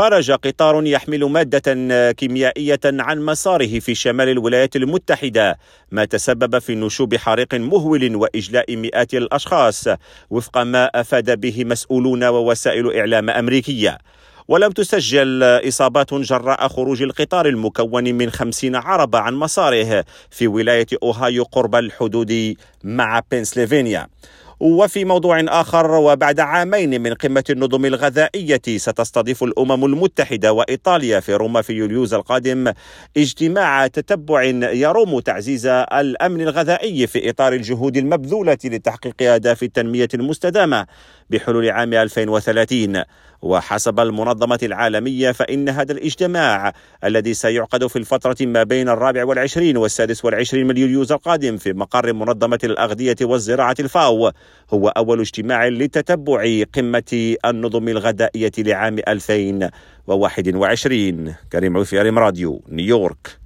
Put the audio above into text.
خرج قطار يحمل مادة كيميائية عن مساره في شمال الولايات المتحدة ما تسبب في نشوب حريق مهول وإجلاء مئات الأشخاص وفق ما أفاد به مسؤولون ووسائل إعلام أمريكية. ولم تسجل إصابات جراء خروج القطار المكون من خمسين عربة عن مساره في ولاية أوهايو قرب الحدود مع بنسلفانيا وفي موضوع آخر وبعد عامين من قمة النظم الغذائية ستستضيف الأمم المتحدة وإيطاليا في روما في يوليوز القادم اجتماع تتبع يروم تعزيز الأمن الغذائي في إطار الجهود المبذولة لتحقيق أهداف التنمية المستدامة. بحلول عام 2030 وحسب المنظمة العالمية فإن هذا الاجتماع الذي سيعقد في الفترة ما بين الرابع والعشرين والسادس والعشرين من يوليوز القادم في مقر منظمة الأغذية والزراعة الفاو هو أول اجتماع لتتبع قمة النظم الغذائية لعام 2021 كريم عفير راديو نيويورك.